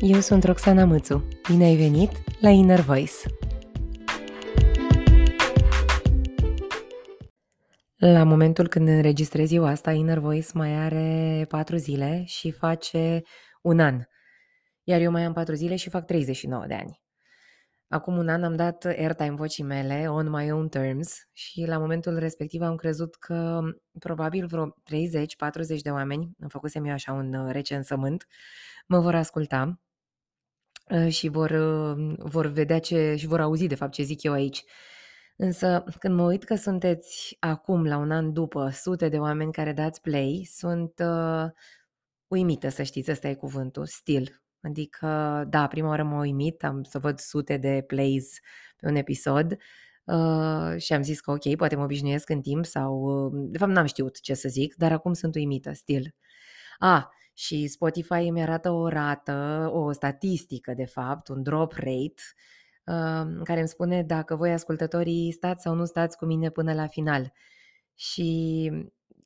eu sunt Roxana Mățu. Bine ai venit la Inner Voice! La momentul când înregistrez eu asta, Inner Voice mai are 4 zile și face un an. Iar eu mai am 4 zile și fac 39 de ani. Acum un an am dat airtime vocii mele on my own terms și la momentul respectiv am crezut că probabil vreo 30-40 de oameni, am făcusem eu așa un uh, recensământ, mă vor asculta uh, și vor, uh, vor vedea ce și vor auzi de fapt ce zic eu aici. Însă când mă uit că sunteți acum, la un an după, sute de oameni care dați play, sunt uh, uimită să știți, ăsta e cuvântul, stil. Adică, da, prima oară m-a uimit, am să văd sute de plays pe un episod uh, și am zis că ok, poate mă obișnuiesc în timp sau, uh, de fapt n-am știut ce să zic, dar acum sunt uimită, stil. Ah, și Spotify îmi arată o rată, o statistică de fapt, un drop rate, uh, care îmi spune dacă voi ascultătorii stați sau nu stați cu mine până la final. Și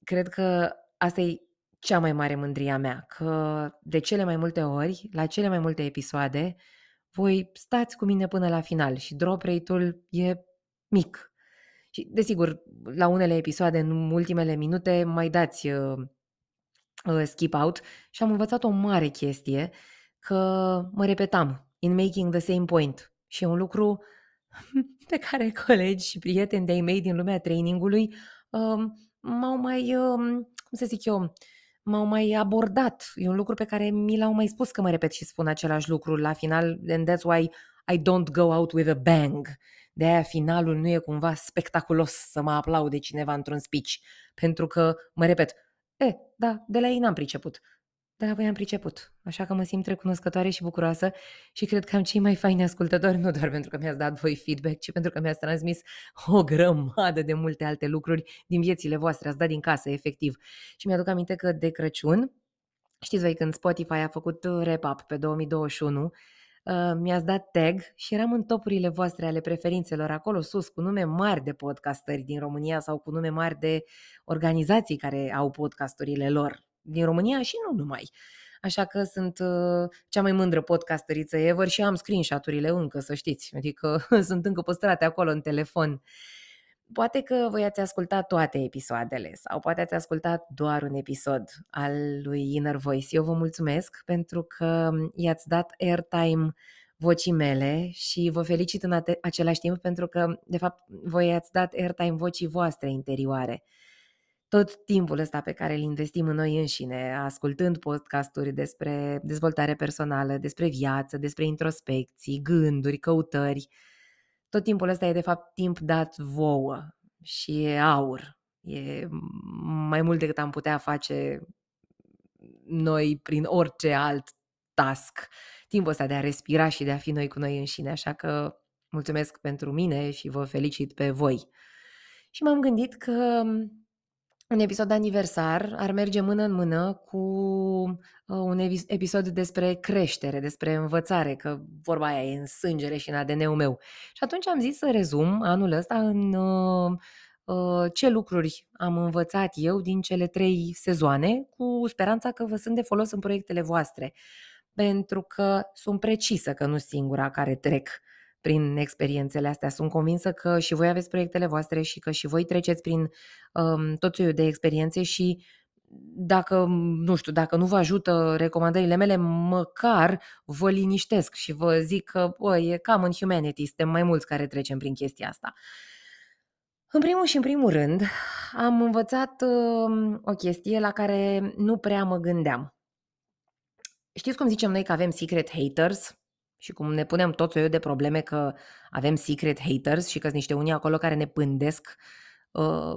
cred că asta e cea mai mare mândria mea, că de cele mai multe ori, la cele mai multe episoade, voi stați cu mine până la final și drop rate-ul e mic. Și, desigur, la unele episoade, în ultimele minute, mai dați uh, uh, skip out și am învățat o mare chestie, că mă repetam, in making the same point. Și e un lucru pe care colegi și prieteni de-ai mei din lumea trainingului uh, m-au mai, uh, cum să zic eu, m-au mai abordat. E un lucru pe care mi l-au mai spus că mă repet și spun același lucru la final and that's why I don't go out with a bang. De aia finalul nu e cumva spectaculos să mă aplaude cineva într-un speech. Pentru că, mă repet, e, da, de la ei n-am priceput de la voi am priceput, așa că mă simt recunoscătoare și bucuroasă și cred că am cei mai faini ascultători, nu doar pentru că mi-ați dat voi feedback, ci pentru că mi-ați transmis o grămadă de multe alte lucruri din viețile voastre, ați dat din casă, efectiv. Și mi-aduc aminte că de Crăciun, știți voi când Spotify a făcut wrap-up pe 2021, Uh, mi-ați dat tag și eram în topurile voastre ale preferințelor acolo sus, cu nume mari de podcastări din România sau cu nume mari de organizații care au podcasturile lor din România și nu numai. Așa că sunt uh, cea mai mândră podcasteriță ever și am screenshot-urile încă, să știți. Adică sunt încă păstrate acolo în telefon. Poate că voi ați ascultat toate episoadele sau poate ați ascultat doar un episod al lui Inner Voice. Eu vă mulțumesc pentru că i-ați dat airtime vocii mele și vă felicit în același timp pentru că, de fapt, voi ați dat airtime vocii voastre interioare tot timpul ăsta pe care îl investim în noi înșine, ascultând podcasturi despre dezvoltare personală, despre viață, despre introspecții, gânduri, căutări, tot timpul ăsta e de fapt timp dat vouă și e aur. E mai mult decât am putea face noi prin orice alt task. Timpul ăsta de a respira și de a fi noi cu noi înșine, așa că mulțumesc pentru mine și vă felicit pe voi. Și m-am gândit că un episod de aniversar ar merge mână în mână cu uh, un episod despre creștere, despre învățare, că vorba aia e în sângere și în ADN-ul meu. Și atunci am zis să rezum anul ăsta în uh, uh, ce lucruri am învățat eu din cele trei sezoane, cu speranța că vă sunt de folos în proiectele voastre. Pentru că sunt precisă că nu singura care trec prin experiențele astea. Sunt convinsă că și voi aveți proiectele voastre și că și voi treceți prin um, tot soiul de experiențe și dacă, nu știu, dacă nu vă ajută recomandările mele, măcar vă liniștesc și vă zic că, bă, e cam în humanity, suntem mai mulți care trecem prin chestia asta. În primul și în primul rând, am învățat uh, o chestie la care nu prea mă gândeam. Știți cum zicem noi că avem secret haters? și cum ne punem tot soiul de probleme că avem secret haters și că sunt niște unii acolo care ne pândesc uh,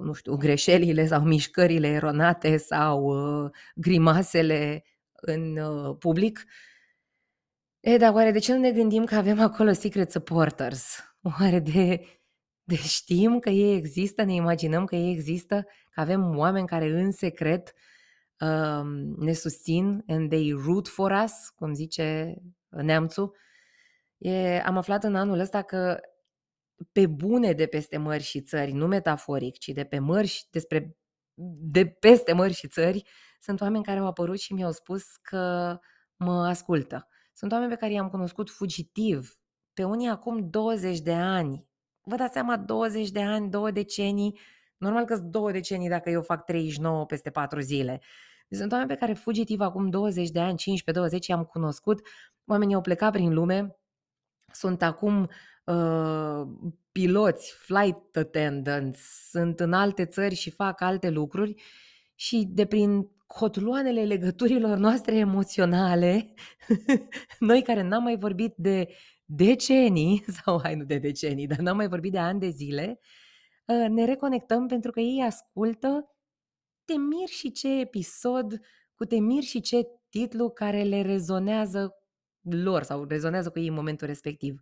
nu știu, greșelile sau mișcările eronate sau uh, grimasele în uh, public. E, dar oare de ce nu ne gândim că avem acolo secret supporters? Oare de, de știm că ei există, ne imaginăm că ei există, că avem oameni care în secret uh, ne susțin and they root for us, cum zice neamțul, E, am aflat în anul ăsta că pe bune de peste mări și țări, nu metaforic, ci de pe mări și despre de peste mări și țări, sunt oameni care au apărut și mi-au spus că mă ascultă Sunt oameni pe care i-am cunoscut fugitiv, pe unii acum 20 de ani. Vă dați seama, 20 de ani, două decenii, normal că sunt două decenii dacă eu fac 39 peste 4 zile. Deci sunt oameni pe care fugitiv acum 20 de ani, 15-20 i-am cunoscut, oamenii au plecat prin lume, sunt acum uh, piloți, flight attendants, sunt în alte țări și fac alte lucruri și de prin cotloanele legăturilor noastre emoționale, noi care n-am mai vorbit de decenii, sau hai nu de decenii, dar n-am mai vorbit de ani de zile, uh, ne reconectăm pentru că ei ascultă te mir și ce episod, cu te mir și ce titlu care le rezonează lor sau rezonează cu ei în momentul respectiv.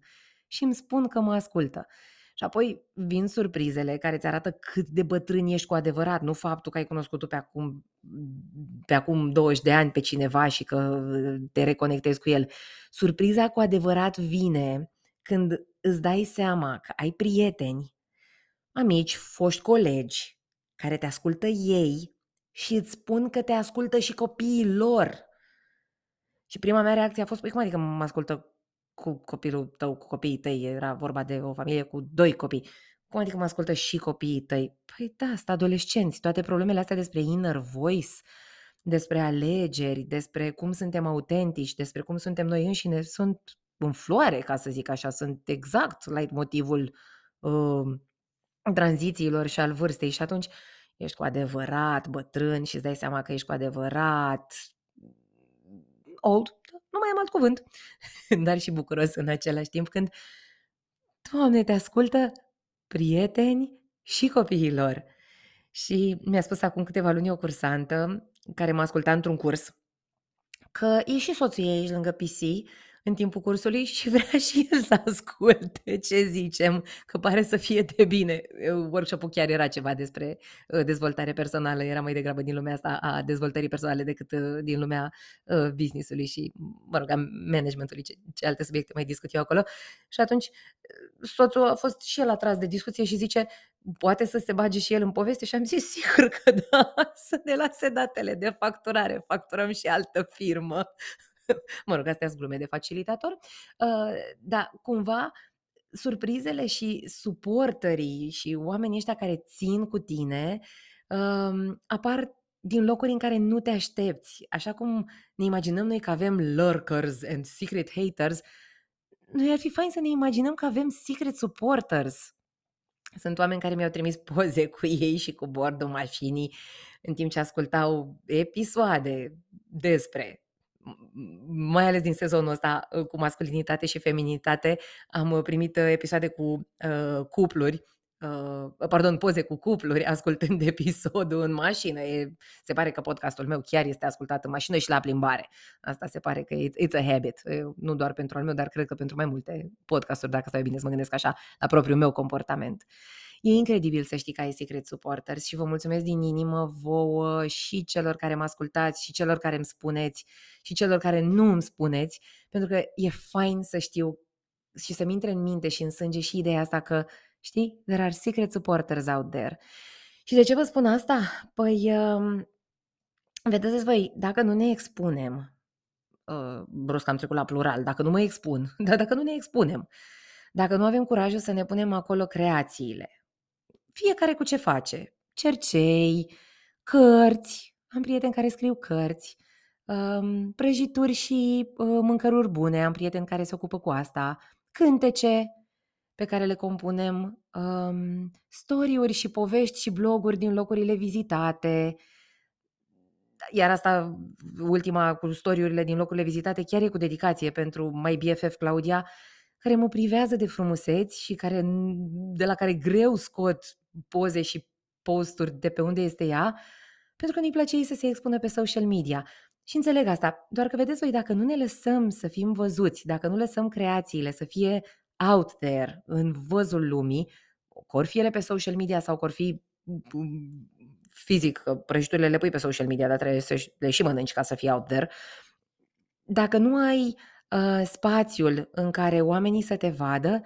Și îmi spun că mă ascultă. Și apoi vin surprizele care îți arată cât de bătrân ești cu adevărat, nu faptul că ai cunoscut pe acum, pe acum 20 de ani pe cineva și că te reconectezi cu el. Surpriza cu adevărat vine când îți dai seama că ai prieteni, amici, foști colegi, care te ascultă ei și îți spun că te ascultă și copiii lor. Și prima mea reacție a fost, păi cum adică mă ascultă cu copilul tău, cu copiii tăi, era vorba de o familie cu doi copii. Cum adică mă ascultă și copiii tăi? Păi da, sunt adolescenți, toate problemele astea despre inner voice, despre alegeri, despre cum suntem autentici, despre cum suntem noi înșine, sunt în floare, ca să zic așa, sunt exact la motivul uh, tranzițiilor și al vârstei și atunci ești cu adevărat bătrân și îți dai seama că ești cu adevărat old, nu mai am alt cuvânt, dar și bucuros în același timp când Doamne, te ascultă prieteni și copiilor. Și mi-a spus acum câteva luni o cursantă care m-a ascultat într-un curs că e și soțul ei lângă PC în timpul cursului și vrea și el să asculte ce zicem, că pare să fie de bine. Workshop-ul chiar era ceva despre uh, dezvoltare personală, era mai degrabă din lumea asta a dezvoltării personale decât uh, din lumea uh, business-ului și, mă rog, a managementului, ce, ce alte subiecte mai discut eu acolo. Și atunci soțul a fost și el atras de discuție și zice, poate să se bage și el în poveste și am zis, sigur că da, să ne lase datele de facturare, facturăm și altă firmă. mă rog, astea sunt glume de facilitator, uh, dar cumva surprizele și suportării și oamenii ăștia care țin cu tine um, apar din locuri în care nu te aștepți. Așa cum ne imaginăm noi că avem lurkers and secret haters, noi ar fi fain să ne imaginăm că avem secret supporters. Sunt oameni care mi-au trimis poze cu ei și cu bordul mașinii în timp ce ascultau episoade despre mai ales din sezonul ăsta uh, cu masculinitate și feminitate, am uh, primit uh, episoade cu uh, cupluri, uh, pardon, poze cu cupluri, ascultând episodul în mașină. E, se pare că podcastul meu chiar este ascultat în mașină și la plimbare. Asta se pare că it's, it's a habit. Nu doar pentru al meu, dar cred că pentru mai multe podcasturi, dacă stau bine să mă gândesc așa, la propriul meu comportament. Uh, E incredibil să știi că ai Secret Supporters și vă mulțumesc din inimă vouă și celor care mă ascultați și celor care îmi spuneți și celor care nu îmi spuneți, pentru că e fain să știu și să-mi intre în minte și în sânge și ideea asta că, știi, there are secret supporters out there. Și de ce vă spun asta? Păi, um, vedeți voi, dacă nu ne expunem, uh, brusc am trecut la plural, dacă nu mă expun, dar dacă nu ne expunem, dacă nu avem curajul să ne punem acolo creațiile, fiecare cu ce face. Cercei, cărți, am prieteni care scriu cărți, um, prăjituri și uh, mâncăruri bune, am prieteni care se ocupă cu asta, cântece pe care le compunem, um, storiuri și povești și bloguri din locurile vizitate, iar asta, ultima cu storiurile din locurile vizitate, chiar e cu dedicație pentru mai BFF Claudia, care mă privează de frumuseți și care, de la care greu scot poze și posturi de pe unde este ea, pentru că nu-i place ei să se expună pe social media. Și înțeleg asta, doar că vedeți voi, dacă nu ne lăsăm să fim văzuți, dacă nu lăsăm creațiile să fie out there, în văzul lumii, cor fie ele pe social media sau cor fi mm, fizic, că prăjiturile le pui pe social media, dar trebuie să le și mănânci ca să fie out there. Dacă nu ai uh, spațiul în care oamenii să te vadă,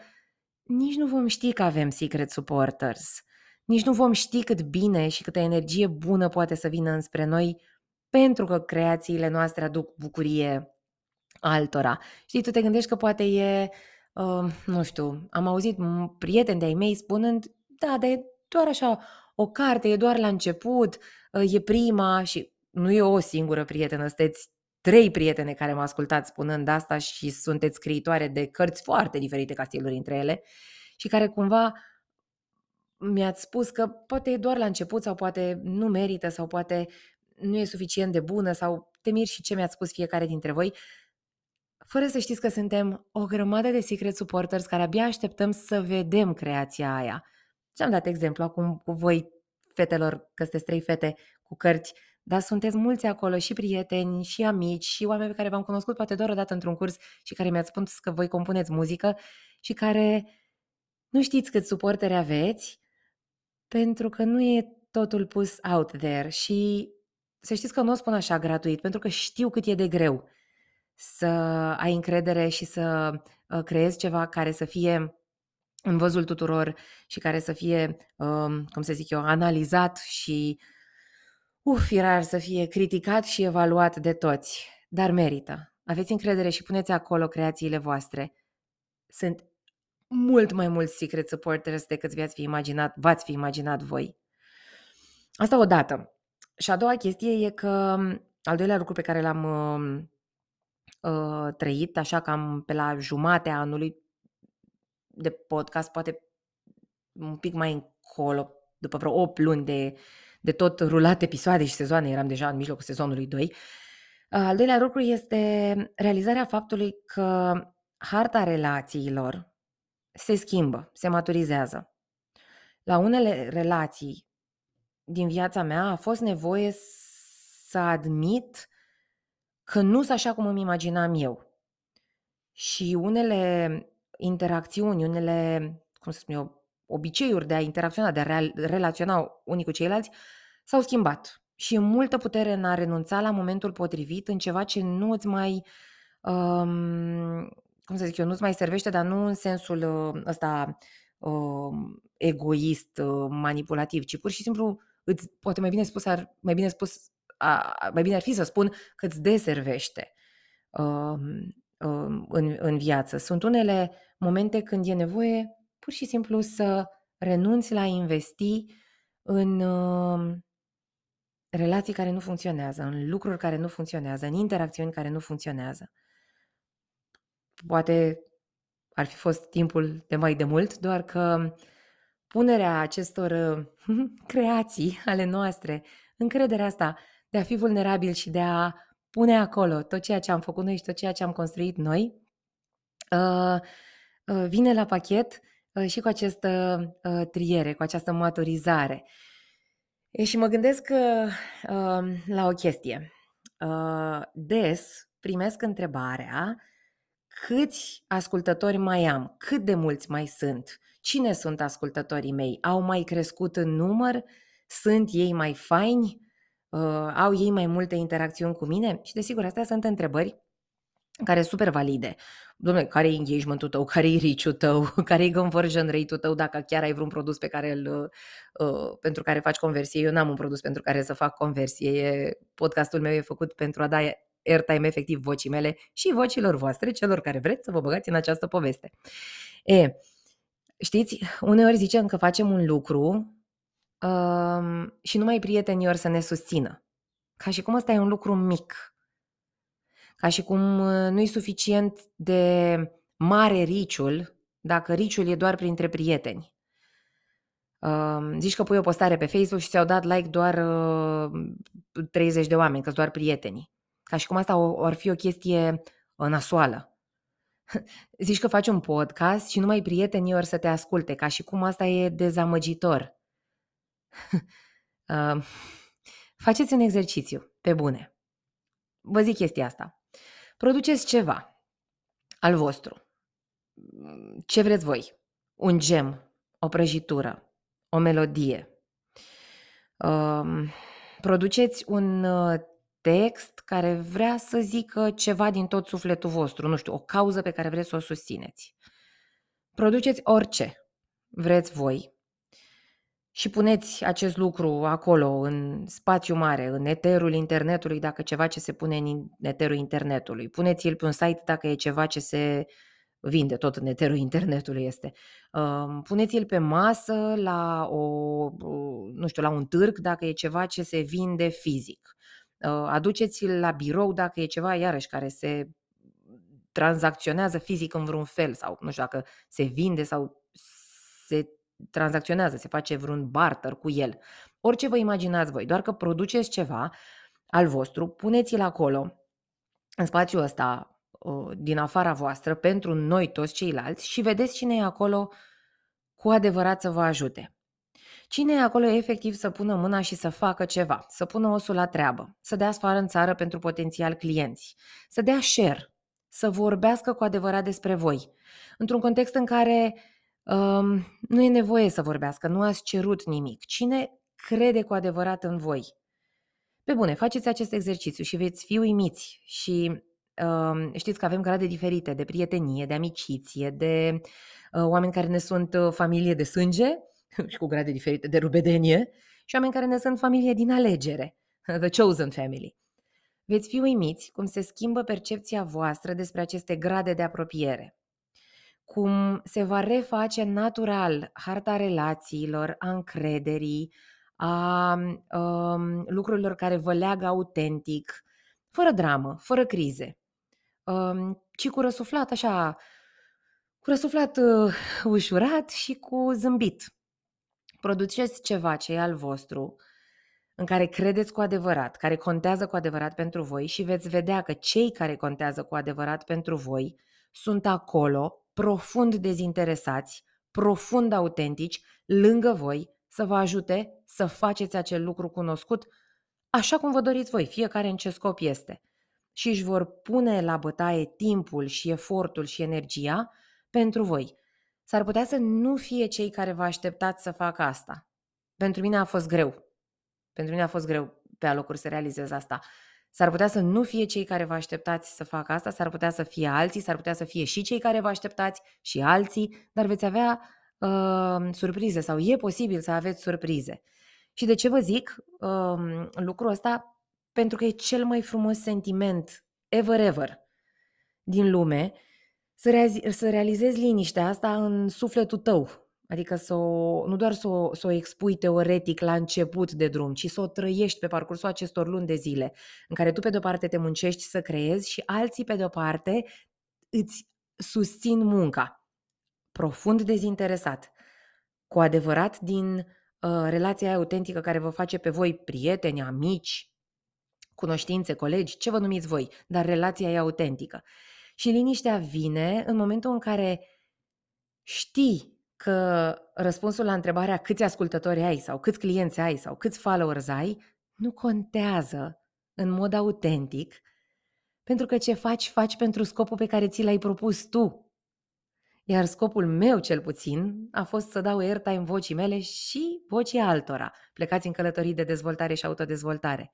nici nu vom ști că avem secret supporters nici nu vom ști cât bine și câtă energie bună poate să vină înspre noi pentru că creațiile noastre aduc bucurie altora. Știi, tu te gândești că poate e, uh, nu știu, am auzit prieteni de-ai mei spunând, da, dar e doar așa o carte, e doar la început, uh, e prima și nu e o singură prietenă, sunteți trei prietene care mă ascultați spunând asta și sunteți scriitoare de cărți foarte diferite ca stiluri între ele și care cumva mi-ați spus că poate e doar la început sau poate nu merită sau poate nu e suficient de bună sau te mir și ce mi-ați spus fiecare dintre voi, fără să știți că suntem o grămadă de secret supporters care abia așteptăm să vedem creația aia. Și am dat exemplu acum cu voi, fetelor, că sunteți trei fete cu cărți, dar sunteți mulți acolo, și prieteni, și amici, și oameni pe care v-am cunoscut poate doar o dată într-un curs și care mi-ați spus că voi compuneți muzică și care nu știți cât suporteri aveți, pentru că nu e totul pus out there și să știți că nu o spun așa gratuit, pentru că știu cât e de greu să ai încredere și să uh, creezi ceva care să fie în văzul tuturor și care să fie, um, cum să zic eu, analizat și uf, firar să fie criticat și evaluat de toți. Dar merită. Aveți încredere și puneți acolo creațiile voastre. Sunt mult mai mulți secret supporters decât v-ați fi imaginat, v-ați fi imaginat voi. Asta o dată. Și a doua chestie e că al doilea lucru pe care l-am uh, trăit, așa cam pe la jumatea anului de podcast, poate un pic mai încolo, după vreo 8 luni de, de tot rulat episoade și sezoane, eram deja în mijlocul sezonului 2. Al doilea lucru este realizarea faptului că harta relațiilor se schimbă, se maturizează. La unele relații din viața mea a fost nevoie să admit că nu sunt așa cum îmi imaginam eu. Și unele interacțiuni, unele, cum să spun eu, obiceiuri de a interacționa, de a relaționa unii cu ceilalți, s-au schimbat. Și e multă putere în a renunța la momentul potrivit în ceva ce nu îți mai um, cum să zic eu, nu-ți mai servește, dar nu în sensul uh, ăsta uh, egoist, uh, manipulativ, ci pur și simplu îți, poate mai bine spus, ar, mai bine spus, a, mai bine ar fi să spun că îți deservește uh, uh, în, în viață. Sunt unele momente când e nevoie pur și simplu să renunți la a investi în uh, relații care nu funcționează, în lucruri care nu funcționează, în interacțiuni care nu funcționează. Poate ar fi fost timpul de mai de mult, doar că punerea acestor uh, creații ale noastre, încrederea asta de a fi vulnerabil și de a pune acolo tot ceea ce am făcut noi și tot ceea ce am construit noi, uh, uh, vine la pachet și cu această triere, cu această maturizare. Și mă gândesc la o chestie. Des primesc întrebarea câți ascultători mai am, cât de mulți mai sunt, cine sunt ascultătorii mei, au mai crescut în număr, sunt ei mai faini, uh, au ei mai multe interacțiuni cu mine? Și desigur, astea sunt întrebări care sunt super valide. Dom'le, care e engagement-ul tău, care e reach-ul tău, care e conversion rate-ul tău, dacă chiar ai vreun produs pe care îl, uh, pentru care faci conversie. Eu n-am un produs pentru care să fac conversie. E, podcastul meu e făcut pentru a da airtime efectiv vocii mele și vocilor voastre, celor care vreți să vă băgați în această poveste. E, știți, uneori zicem că facem un lucru um, și numai prietenii ori să ne susțină. Ca și cum ăsta e un lucru mic. Ca și cum uh, nu e suficient de mare riciul dacă riciul e doar printre prieteni. Uh, zici că pui o postare pe Facebook și ți-au dat like doar uh, 30 de oameni, că doar prietenii. Ca și cum asta ar fi o chestie uh, nasoală. Zici că faci un podcast și numai prietenii ori să te asculte, ca și cum asta e dezamăgitor. uh, faceți un exercițiu, pe bune. Vă zic chestia asta. Produceți ceva al vostru. Ce vreți voi? Un gem, o prăjitură, o melodie. Uh, produceți un uh, text care vrea să zică ceva din tot sufletul vostru, nu știu, o cauză pe care vreți să o susțineți. Produceți orice vreți voi și puneți acest lucru acolo, în spațiu mare, în eterul internetului, dacă ceva ce se pune în eterul internetului. Puneți-l pe un site dacă e ceva ce se vinde, tot în eterul internetului este. Puneți-l pe masă la o, nu știu, la un târg dacă e ceva ce se vinde fizic. Aduceți-l la birou dacă e ceva, iarăși, care se tranzacționează fizic în vreun fel sau nu știu dacă se vinde sau se tranzacționează, se face vreun barter cu el. Orice vă imaginați voi, doar că produceți ceva al vostru, puneți-l acolo, în spațiul ăsta, din afara voastră, pentru noi toți ceilalți și vedeți cine e acolo cu adevărat să vă ajute. Cine e acolo efectiv să pună mâna și să facă ceva, să pună osul la treabă, să dea sfară în țară pentru potențial clienți, să dea share, să vorbească cu adevărat despre voi, într-un context în care Um, nu e nevoie să vorbească, nu ați cerut nimic. Cine crede cu adevărat în voi? Pe bune, faceți acest exercițiu și veți fi uimiți și um, știți că avem grade diferite de prietenie, de amiciție, de uh, oameni care ne sunt uh, familie de sânge și cu grade diferite de rubedenie și oameni care ne sunt familie din alegere, the chosen family. Veți fi uimiți cum se schimbă percepția voastră despre aceste grade de apropiere cum se va reface natural harta relațiilor, a încrederii, a um, lucrurilor care vă leagă autentic, fără dramă, fără crize, um, ci cu răsuflat așa, cu răsuflat uh, ușurat și cu zâmbit. Produceți ceva ce e al vostru, în care credeți cu adevărat, care contează cu adevărat pentru voi și veți vedea că cei care contează cu adevărat pentru voi sunt acolo profund dezinteresați, profund autentici, lângă voi, să vă ajute să faceți acel lucru cunoscut așa cum vă doriți voi, fiecare în ce scop este. Și își vor pune la bătaie timpul și efortul și energia pentru voi. S-ar putea să nu fie cei care vă așteptați să facă asta. Pentru mine a fost greu. Pentru mine a fost greu pe alocuri să realizez asta. S-ar putea să nu fie cei care vă așteptați să facă asta, s-ar putea să fie alții, s-ar putea să fie și cei care vă așteptați și alții, dar veți avea uh, surprize sau e posibil să aveți surprize. Și de ce vă zic uh, lucrul ăsta? Pentru că e cel mai frumos sentiment ever, ever din lume să, rea- să realizezi liniștea asta în sufletul tău, Adică să o, nu doar să o, să o expui teoretic la început de drum, ci să o trăiești pe parcursul acestor luni de zile, în care tu pe de-o parte te muncești să creezi și alții pe de-o parte îți susțin munca. Profund dezinteresat. Cu adevărat din uh, relația autentică care vă face pe voi prieteni, amici, cunoștințe, colegi, ce vă numiți voi, dar relația e autentică. Și liniștea vine în momentul în care știi că răspunsul la întrebarea câți ascultători ai sau câți clienți ai sau câți followers ai nu contează în mod autentic, pentru că ce faci, faci pentru scopul pe care ți l-ai propus tu. Iar scopul meu, cel puțin, a fost să dau airtime vocii mele și vocii altora, plecați în călătorii de dezvoltare și autodezvoltare.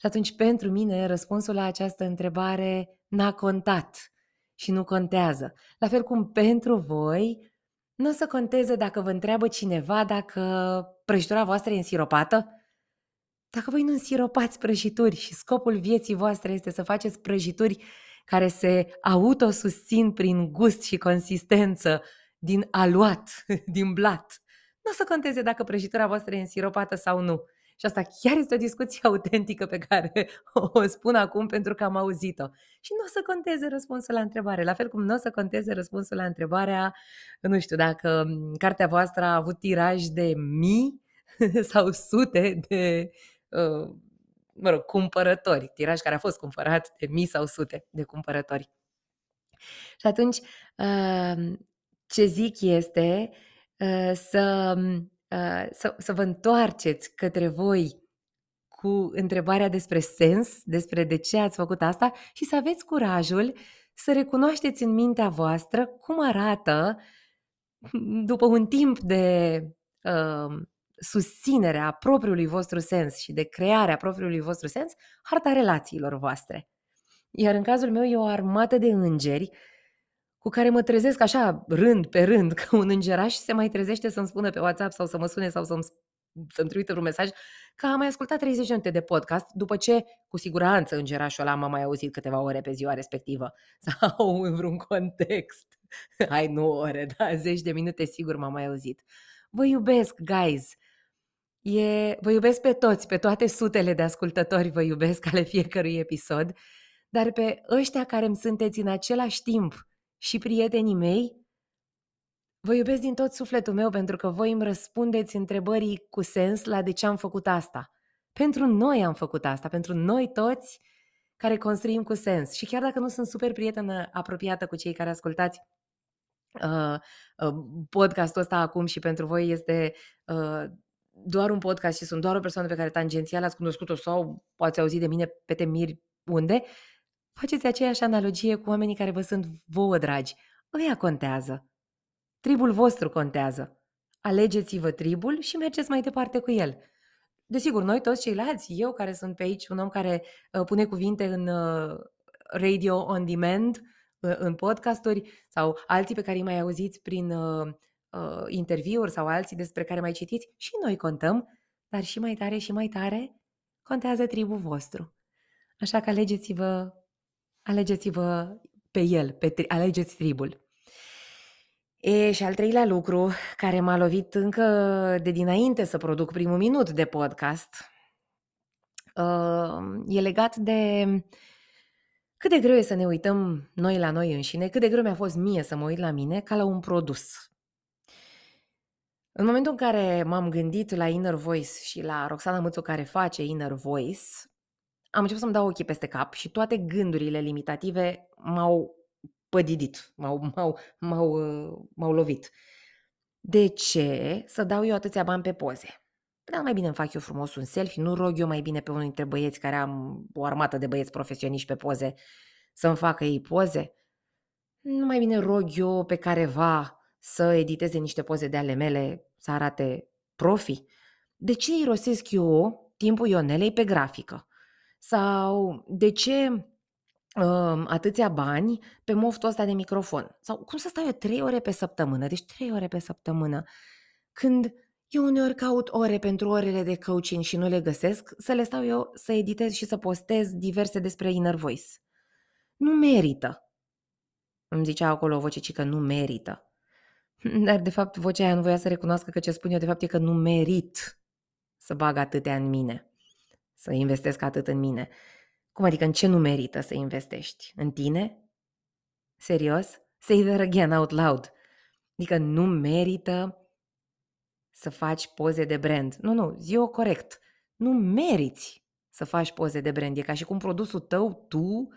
Și atunci, pentru mine, răspunsul la această întrebare n-a contat și nu contează. La fel cum pentru voi, nu o să conteze dacă vă întreabă cineva dacă prăjitura voastră e însiropată? Dacă voi nu însiropați prăjituri și scopul vieții voastre este să faceți prăjituri care se autosusțin prin gust și consistență din aluat, din blat, nu o să conteze dacă prăjitura voastră e însiropată sau nu. Și asta chiar este o discuție autentică pe care o spun acum pentru că am auzit-o. Și nu o să conteze răspunsul la întrebare, la fel cum nu o să conteze răspunsul la întrebarea, nu știu, dacă cartea voastră a avut tiraj de mii sau sute de, uh, mă rog, cumpărători, tiraj care a fost cumpărat de mii sau sute de cumpărători. Și atunci, uh, ce zic este uh, să Uh, să, să vă întoarceți către voi cu întrebarea despre sens, despre de ce ați făcut asta și să aveți curajul să recunoașteți în mintea voastră cum arată după un timp de uh, susținere a propriului vostru sens și de crearea propriului vostru sens, harta relațiilor voastre. Iar în cazul meu e o armată de îngeri cu care mă trezesc așa, rând pe rând, că un îngeraș se mai trezește să-mi spună pe WhatsApp sau să mă sune sau să-mi, să-mi trimite un mesaj că am mai ascultat 30 de minute de podcast, după ce, cu siguranță, îngerașul ăla m-a mai auzit câteva ore pe ziua respectivă sau în vreun context. Hai, nu ore, da, zeci de minute sigur m-am mai auzit. Vă iubesc, guys! E, vă iubesc pe toți, pe toate sutele de ascultători vă iubesc ale fiecărui episod, dar pe ăștia care îmi sunteți în același timp și prietenii mei, vă iubesc din tot sufletul meu pentru că voi îmi răspundeți întrebării cu sens la de ce am făcut asta. Pentru noi am făcut asta, pentru noi toți care construim cu sens. Și chiar dacă nu sunt super prietenă apropiată cu cei care ascultați uh, uh, podcastul ăsta acum și pentru voi este uh, doar un podcast și sunt doar o persoană pe care tangențial ați cunoscut-o sau poate auzi de mine pe temiri unde, faceți aceeași analogie cu oamenii care vă sunt vouă dragi. Ăia contează. Tribul vostru contează. Alegeți-vă tribul și mergeți mai departe cu el. Desigur, noi toți ceilalți, eu care sunt pe aici, un om care uh, pune cuvinte în uh, radio on demand, uh, în podcasturi, sau alții pe care îi mai auziți prin uh, uh, interviuri sau alții despre care mai citiți, și noi contăm, dar și mai tare și mai tare contează tribul vostru. Așa că alegeți-vă, alegeți-vă pe el, pe tri- alegeți tribul. E, și al treilea lucru care m-a lovit încă de dinainte să produc primul minut de podcast uh, e legat de cât de greu e să ne uităm noi la noi înșine, cât de greu mi-a fost mie să mă uit la mine ca la un produs. În momentul în care m-am gândit la Inner Voice și la Roxana Mățu care face Inner Voice, am început să-mi dau ochii peste cap și toate gândurile limitative m-au pădidit, m-au, m-au, m-au, m-au lovit. De ce să dau eu atâția bani pe poze? Da, mai bine îmi fac eu frumos un selfie, nu rog eu mai bine pe unul dintre băieți care am o armată de băieți profesioniști pe poze să-mi facă ei poze. Nu mai bine rog eu pe careva să editeze niște poze de ale mele, să arate profi? De ce irosesc eu timpul Ionelei pe grafică? Sau de ce uh, atâția bani pe moftul ăsta de microfon? Sau cum să stau eu trei ore pe săptămână? Deci trei ore pe săptămână. Când eu uneori caut ore pentru orele de coaching și nu le găsesc, să le stau eu să editez și să postez diverse despre Inner Voice. Nu merită. Îmi zicea acolo o voce că nu merită. Dar, de fapt, vocea aia nu voia să recunoască că ce spun eu, de fapt, e că nu merit să bag atâtea în mine, să investesc atât în mine. Cum adică în ce nu merită să investești? În tine? Serios? Say that again out loud. Adică nu merită să faci poze de brand. Nu, nu, zi-o corect. Nu meriți să faci poze de brand. E ca și cum produsul tău, tu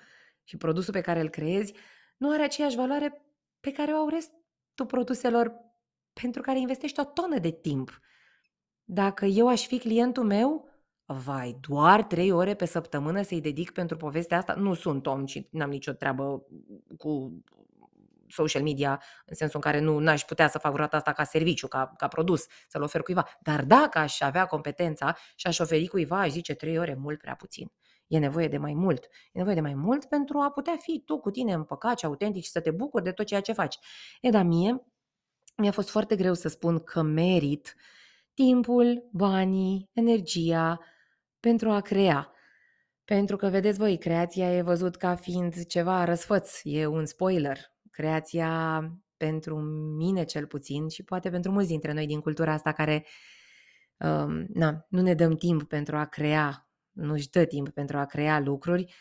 și produsul pe care îl creezi, nu are aceeași valoare pe care o au rest, tu produselor pentru care investești o tonă de timp. Dacă eu aș fi clientul meu, vai, doar trei ore pe săptămână să-i dedic pentru povestea asta? Nu sunt om și n-am nicio treabă cu social media, în sensul în care nu aș putea să fac vreodată asta ca serviciu, ca, ca produs, să-l ofer cuiva. Dar dacă aș avea competența și aș oferi cuiva, aș zice trei ore mult prea puțin. E nevoie de mai mult. E nevoie de mai mult pentru a putea fi tu cu tine împăcat și autentic și să te bucuri de tot ceea ce faci. E, dar mie mi-a fost foarte greu să spun că merit timpul, banii, energia pentru a crea. Pentru că, vedeți voi, creația e văzut ca fiind ceva răsfăț, e un spoiler. Creația pentru mine cel puțin și poate pentru mulți dintre noi din cultura asta care um, na, nu ne dăm timp pentru a crea nu-și dă timp pentru a crea lucruri,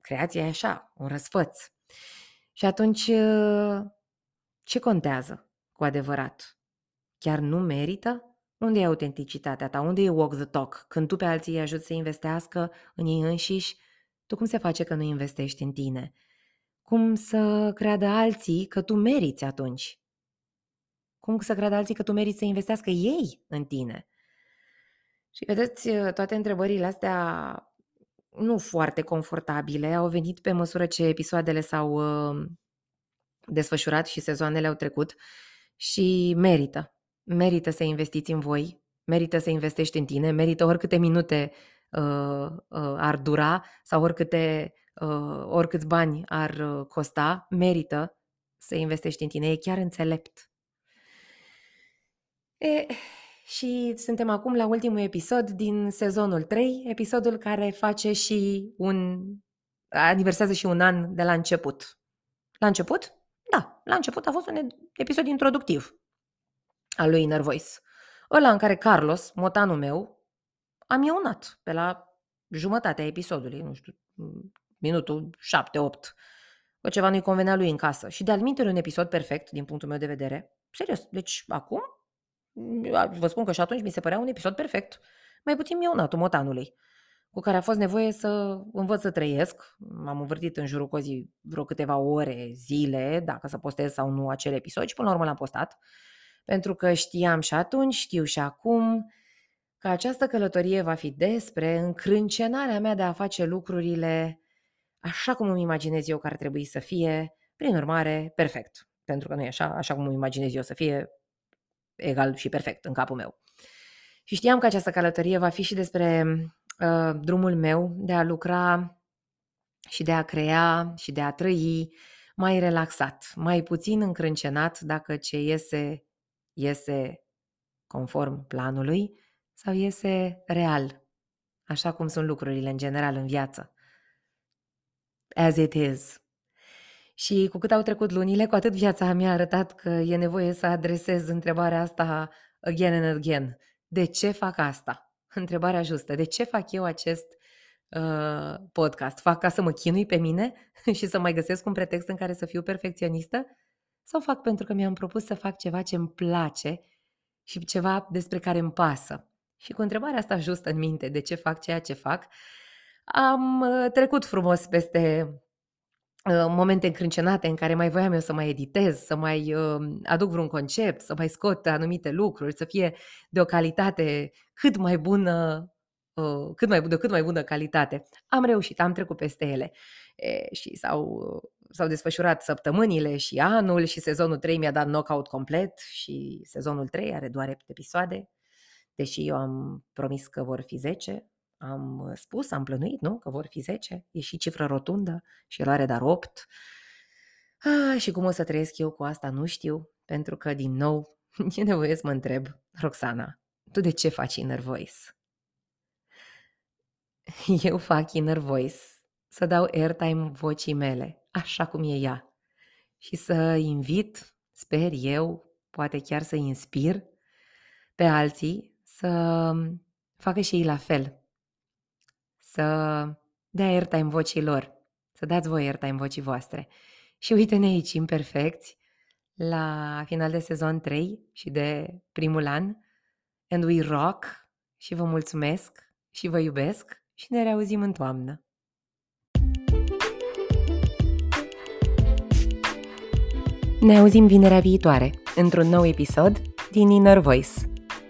creația e așa, un răsfăț. Și atunci, ce contează cu adevărat? Chiar nu merită? Unde e autenticitatea ta? Unde e walk the talk? Când tu pe alții îi ajuți să investească în ei înșiși, tu cum se face că nu investești în tine? Cum să creadă alții că tu meriți atunci? Cum să creadă alții că tu meriți să investească ei în tine? Și vedeți, ă, toate întrebările astea nu foarte confortabile au venit pe măsură ce episoadele s-au uh, desfășurat și sezoanele au trecut și merită. Merită să investiți în voi, merită să investești în tine, merită oricâte minute uh, uh, ar dura sau oricâte, uh, oricâți bani ar costa, merită să investești în tine, e chiar înțelept. E, și suntem acum la ultimul episod din sezonul 3, episodul care face și un aniversează și un an de la început. La început? Da, la început a fost un episod introductiv al lui Inner Voice. Ăla în care Carlos, motanul meu, a mieunat pe la jumătatea episodului, nu știu, minutul 7-8. Că ceva nu-i convenea lui în casă. Și de-al un episod perfect, din punctul meu de vedere. Serios, deci acum, vă spun că și atunci mi se părea un episod perfect. Mai puțin mieunat motanului cu care a fost nevoie să învăț să trăiesc. M-am învârtit în jurul cozii vreo câteva ore, zile, dacă să postez sau nu acel episod și până la urmă l-am postat. Pentru că știam și atunci, știu și acum, că această călătorie va fi despre încrâncenarea mea de a face lucrurile așa cum îmi imaginez eu că ar trebui să fie, prin urmare, perfect. Pentru că nu e așa, așa cum îmi imaginez eu să fie, egal și perfect în capul meu. Și știam că această călătorie va fi și despre uh, drumul meu de a lucra și de a crea și de a trăi mai relaxat, mai puțin încrâncenat dacă ce iese, iese conform planului sau iese real, așa cum sunt lucrurile în general în viață. As it is. Și cu cât au trecut lunile, cu atât viața mi-a arătat că e nevoie să adresez întrebarea asta again and again. De ce fac asta? întrebarea justă. De ce fac eu acest uh, podcast? Fac ca să mă chinui pe mine și să mai găsesc un pretext în care să fiu perfecționistă? Sau fac pentru că mi-am propus să fac ceva ce îmi place și ceva despre care îmi pasă? Și cu întrebarea asta justă în minte, de ce fac ceea ce fac, am uh, trecut frumos peste Uh, momente încrâncenate în care mai voiam eu să mai editez, să mai uh, aduc vreun concept, să mai scot anumite lucruri, să fie de o calitate cât mai bună, uh, cât mai, de cât mai bună calitate. Am reușit, am trecut peste ele e, și s-au, s-au desfășurat săptămânile și anul și sezonul 3 mi-a dat knockout complet și sezonul 3 are doar 8 episoade, deși eu am promis că vor fi 10, am uh, spus, am plănuit, nu? Că vor fi 10, e și cifră rotundă și el are dar 8. Ah, și cum o să trăiesc eu cu asta, nu știu, pentru că, din nou, e nevoie să mă întreb, Roxana, tu de ce faci Inner Voice? Eu fac Inner Voice să dau airtime vocii mele, așa cum e ea, și să invit, sper eu, poate chiar să inspir pe alții să facă și ei la fel, să dea airtime vocii lor, să dați voi airtime vocii voastre. Și uite-ne aici, imperfecți, la final de sezon 3 și de primul an. And we rock și vă mulțumesc și vă iubesc și ne reauzim în toamnă. Ne auzim vinerea viitoare, într-un nou episod din Inner Voice.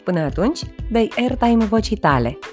Până atunci, dai airtime vocii tale –